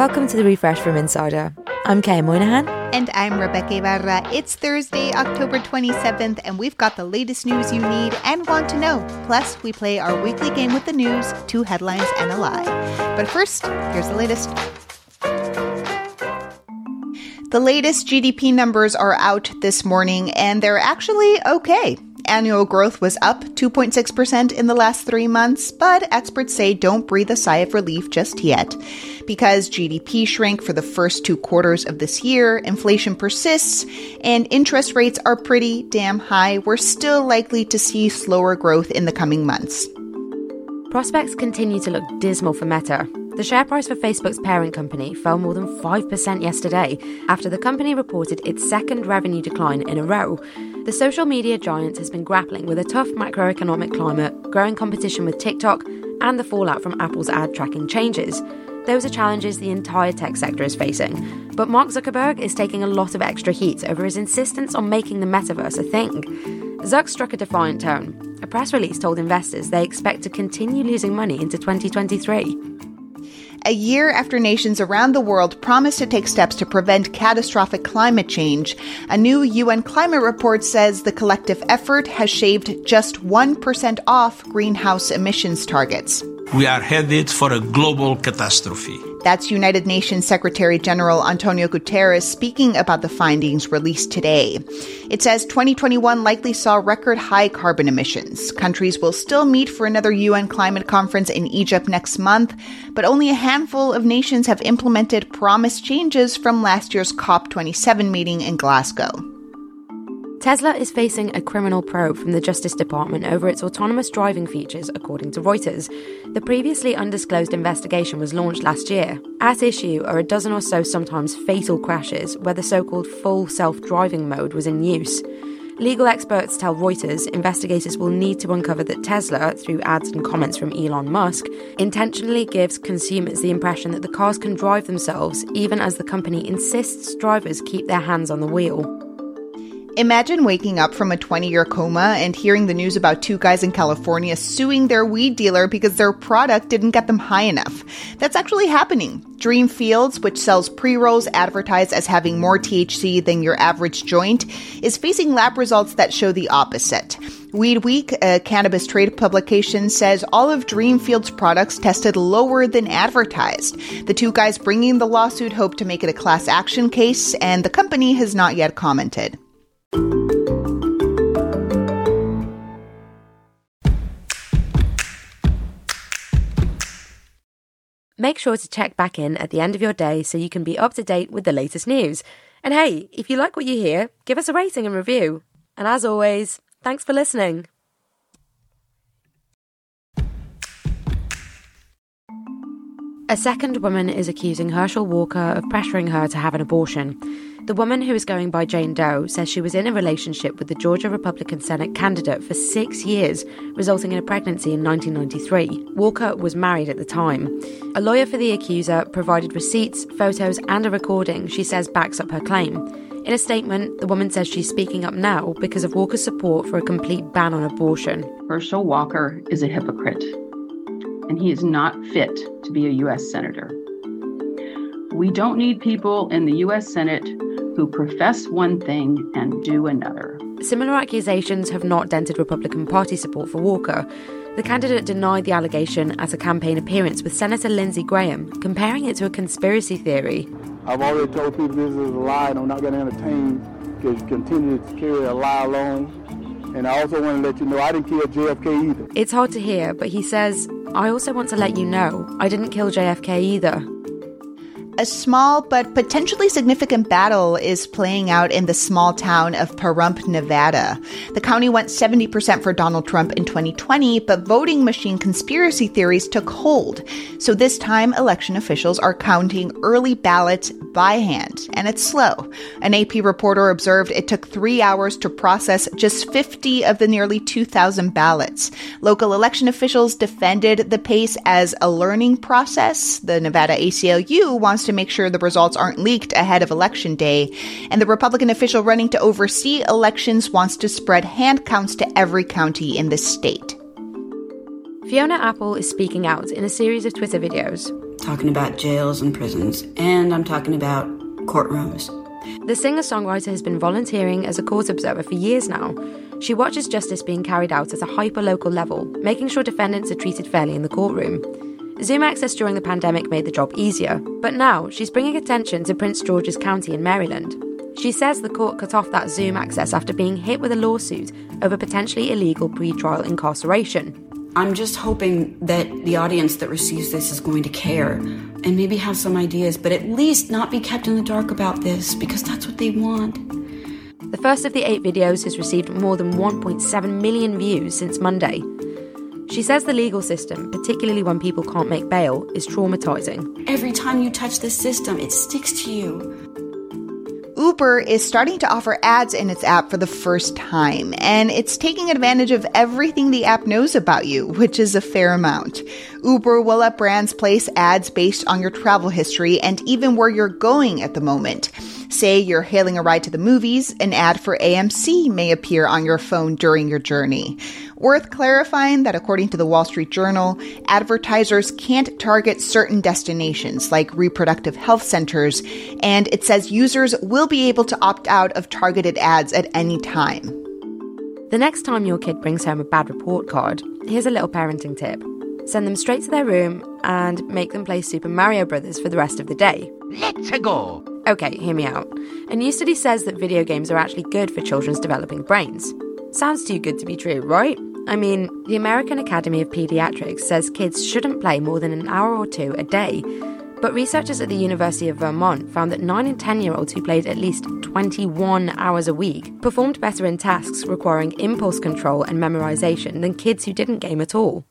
Welcome to the refresh from Insider. I'm Kay Moynihan. And I'm Rebeca Ibarra. It's Thursday, October 27th, and we've got the latest news you need and want to know. Plus, we play our weekly game with the news, two headlines and a lie. But first, here's the latest. The latest GDP numbers are out this morning, and they're actually okay. Annual growth was up 2.6% in the last three months, but experts say don't breathe a sigh of relief just yet. Because GDP shrank for the first two quarters of this year, inflation persists, and interest rates are pretty damn high, we're still likely to see slower growth in the coming months. Prospects continue to look dismal for Meta. The share price for Facebook's parent company fell more than 5% yesterday after the company reported its second revenue decline in a row. The social media giant has been grappling with a tough macroeconomic climate, growing competition with TikTok, and the fallout from Apple's ad tracking changes. Those are challenges the entire tech sector is facing. But Mark Zuckerberg is taking a lot of extra heat over his insistence on making the metaverse a thing. Zuck struck a defiant tone. A press release told investors they expect to continue losing money into 2023 a year after nations around the world promised to take steps to prevent catastrophic climate change, a new UN climate report says the collective effort has shaved just 1% off greenhouse emissions targets. We are headed for a global catastrophe. That's United Nations Secretary General Antonio Guterres speaking about the findings released today. It says 2021 likely saw record high carbon emissions. Countries will still meet for another UN climate conference in Egypt next month, but only a handful of nations have implemented promised changes from last year's COP27 meeting in Glasgow. Tesla is facing a criminal probe from the Justice Department over its autonomous driving features, according to Reuters. The previously undisclosed investigation was launched last year. At issue are a dozen or so sometimes fatal crashes where the so called full self driving mode was in use. Legal experts tell Reuters investigators will need to uncover that Tesla, through ads and comments from Elon Musk, intentionally gives consumers the impression that the cars can drive themselves, even as the company insists drivers keep their hands on the wheel. Imagine waking up from a 20 year coma and hearing the news about two guys in California suing their weed dealer because their product didn't get them high enough. That's actually happening. Dream Fields, which sells pre rolls advertised as having more THC than your average joint, is facing lab results that show the opposite. Weed Week, a cannabis trade publication, says all of Dream Fields products tested lower than advertised. The two guys bringing the lawsuit hope to make it a class action case, and the company has not yet commented. Make sure to check back in at the end of your day so you can be up to date with the latest news. And hey, if you like what you hear, give us a rating and review. And as always, thanks for listening. A second woman is accusing Herschel Walker of pressuring her to have an abortion. The woman who is going by Jane Doe says she was in a relationship with the Georgia Republican Senate candidate for six years, resulting in a pregnancy in 1993. Walker was married at the time. A lawyer for the accuser provided receipts, photos, and a recording she says backs up her claim. In a statement, the woman says she's speaking up now because of Walker's support for a complete ban on abortion. Herschel Walker is a hypocrite, and he is not fit to be a U.S. Senator. We don't need people in the U.S. Senate who profess one thing and do another. Similar accusations have not dented Republican Party support for Walker. The candidate denied the allegation at a campaign appearance with Senator Lindsey Graham, comparing it to a conspiracy theory. I've already told people this is a lie and I'm not going to entertain because continue to carry a lie along. And I also want to let you know I didn't kill JFK either. It's hard to hear, but he says, I also want to let you know I didn't kill JFK either. A small but potentially significant battle is playing out in the small town of Pahrump, Nevada. The county went 70% for Donald Trump in 2020, but voting machine conspiracy theories took hold. So this time, election officials are counting early ballots by hand, and it's slow. An AP reporter observed it took three hours to process just 50 of the nearly 2,000 ballots. Local election officials defended the pace as a learning process. The Nevada ACLU wants to to make sure the results aren't leaked ahead of election day. And the Republican official running to oversee elections wants to spread hand counts to every county in the state. Fiona Apple is speaking out in a series of Twitter videos. talking about jails and prisons, and I'm talking about courtrooms. The singer songwriter has been volunteering as a court observer for years now. She watches justice being carried out at a hyper local level, making sure defendants are treated fairly in the courtroom. Zoom access during the pandemic made the job easier, but now she's bringing attention to Prince George's County in Maryland. She says the court cut off that Zoom access after being hit with a lawsuit over potentially illegal pretrial incarceration. I'm just hoping that the audience that receives this is going to care and maybe have some ideas, but at least not be kept in the dark about this because that's what they want. The first of the eight videos has received more than 1.7 million views since Monday. She says the legal system, particularly when people can't make bail, is traumatizing. Every time you touch the system, it sticks to you. Uber is starting to offer ads in its app for the first time, and it's taking advantage of everything the app knows about you, which is a fair amount. Uber will let brands place ads based on your travel history and even where you're going at the moment. Say you're hailing a ride to the movies, an ad for AMC may appear on your phone during your journey. Worth clarifying that according to the Wall Street Journal, advertisers can't target certain destinations like reproductive health centers, and it says users will be able to opt out of targeted ads at any time. The next time your kid brings home a bad report card, here's a little parenting tip. Send them straight to their room and make them play Super Mario Brothers for the rest of the day. Let's go! Okay, hear me out. A new study says that video games are actually good for children's developing brains. Sounds too good to be true, right? I mean, the American Academy of Pediatrics says kids shouldn't play more than an hour or two a day. But researchers at the University of Vermont found that 9 and 10 year olds who played at least 21 hours a week performed better in tasks requiring impulse control and memorization than kids who didn't game at all.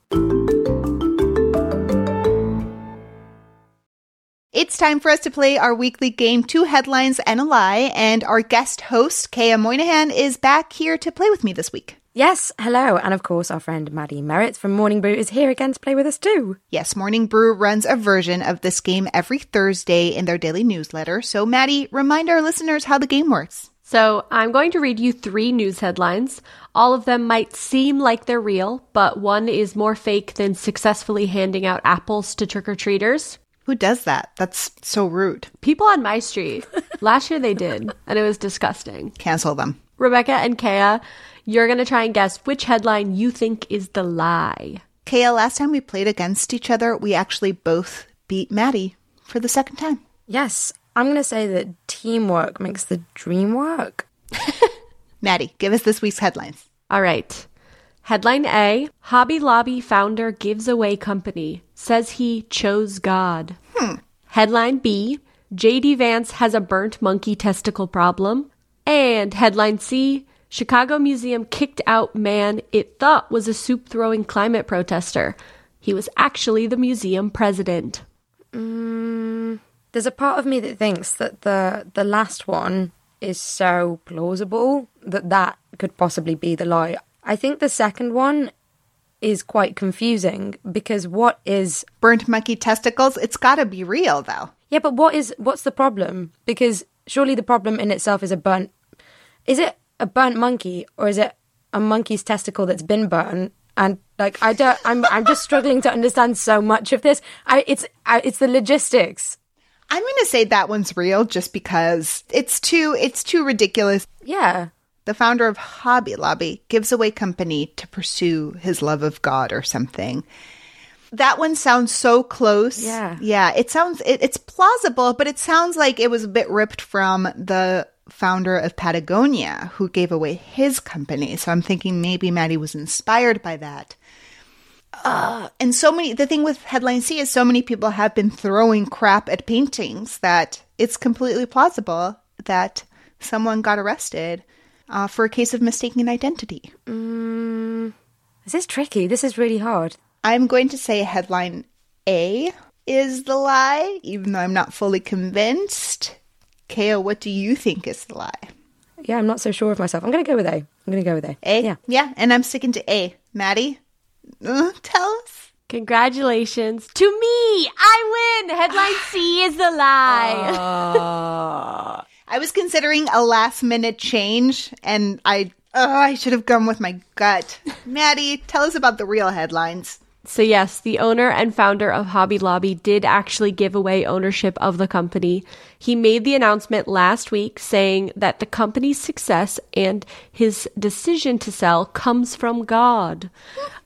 It's time for us to play our weekly game, Two Headlines and a Lie, and our guest host, Qayyah Moynihan, is back here to play with me this week. Yes, hello, and of course, our friend Maddie Merritt from Morning Brew is here again to play with us too. Yes, Morning Brew runs a version of this game every Thursday in their daily newsletter. So, Maddie, remind our listeners how the game works. So, I'm going to read you three news headlines. All of them might seem like they're real, but one is more fake than successfully handing out apples to trick or treaters. Who does that? That's so rude. People on my street. Last year they did, and it was disgusting. Cancel them. Rebeca and Qayyah, you're going to try and guess which headline you think is the lie. Qayyah, last time we played against each other, we actually both beat Maddie for the second time. Yes, I'm going to say that teamwork makes the dream work. Maddie, give us this week's headlines. All right. Headline A Hobby Lobby founder gives away company, says he chose God. Hmm. Headline B JD Vance has a burnt monkey testicle problem. And headline C Chicago Museum kicked out man it thought was a soup throwing climate protester. He was actually the museum president. Mm, there's a part of me that thinks that the the last one is so plausible that that could possibly be the lie. I think the second one is quite confusing because what is burnt monkey testicles? It's got to be real though. Yeah, but what is what's the problem? Because surely the problem in itself is a burnt is it a burnt monkey or is it a monkey's testicle that's been burnt? And like I don't, I'm I'm just struggling to understand so much of this. I it's I, it's the logistics. I'm going to say that one's real just because it's too it's too ridiculous. Yeah. The founder of Hobby Lobby gives away company to pursue his love of God or something. That one sounds so close. Yeah. Yeah. It sounds, it, it's plausible, but it sounds like it was a bit ripped from the founder of Patagonia who gave away his company. So I'm thinking maybe Maddie was inspired by that. Uh, and so many, the thing with Headline C is so many people have been throwing crap at paintings that it's completely plausible that someone got arrested uh, for a case of mistaken identity. Mm, this is tricky. This is really hard. I'm going to say headline A is the lie, even though I'm not fully convinced. Qayyah, what do you think is the lie? Yeah, I'm not so sure of myself. I'm going to go with A. I'm going to go with A. A? Yeah. Yeah, and I'm sticking to A. Maddie, uh, tell us. Congratulations to me! I win! Headline C is the lie. I was considering a last minute change, and I uh, I should have gone with my gut. Maddie, tell us about the real headlines. So, yes, the owner and founder of Hobby Lobby did actually give away ownership of the company. He made the announcement last week saying that the company's success and his decision to sell comes from God.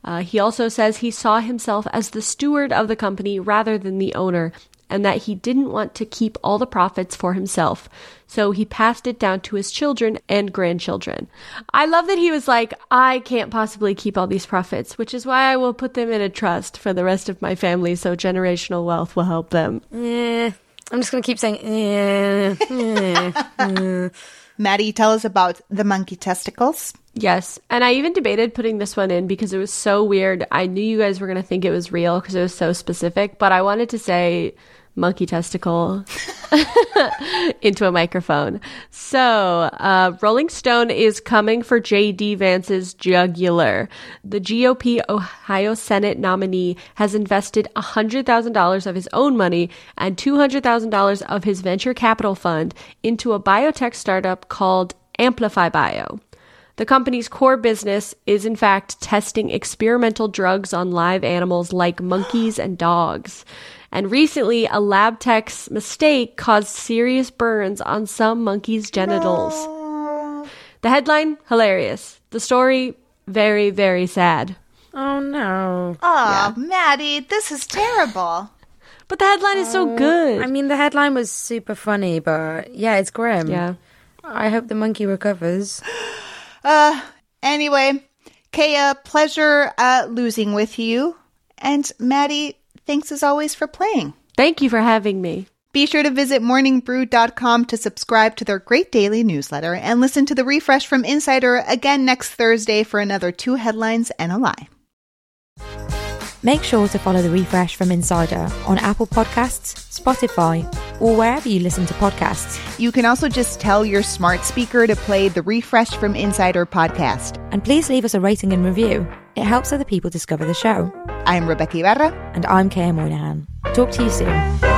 Uh, he also says he saw himself as the steward of the company rather than the owner, and that he didn't want to keep all the profits for himself. So he passed it down to his children and grandchildren. I love that he was like, I can't possibly keep all these profits, which is why I will put them in a trust for the rest of my family so generational wealth will help them. Eh, I'm just going to keep saying, eh, eh, eh. Maddie, tell us about the monkey testicles. Yes. And I even debated putting this one in because it was so weird. I knew you guys were going to think it was real because it was so specific, but I wanted to say monkey testicle into a microphone. So, uh, Rolling Stone is coming for J.D. Vance's jugular. The GOP Ohio Senate nominee has invested $100,000 of his own money and $200,000 of his venture capital fund into a biotech startup called Amplify Bio. The company's core business is, in fact, testing experimental drugs on live animals like monkeys and dogs. And recently, a lab tech's mistake caused serious burns on some monkeys' genitals. The headline, hilarious. The story, very, very sad. Oh no. Oh, Maddie, this is terrible. But the headline is so oh, good. I mean, the headline was super funny, but yeah, it's grim. yeah. I hope the monkey recovers. Uh, anyway, Qayyah, pleasure uh, losing with you. And Maddie, thanks as always for playing. Thank you for having me. Be sure to visit morningbrew.com to subscribe to their great daily newsletter and listen to the refresh from Insider again next Thursday for another two headlines and a lie. Make sure to follow the refresh from Insider on Apple Podcasts, Spotify, or wherever you listen to podcasts. You can also just tell your smart speaker to play the refresh from Insider podcast. And please leave us a rating and review. It helps other people discover the show. I'm Rebeca Ibarra. And I'm Qayyah Moynihan. Talk to you soon.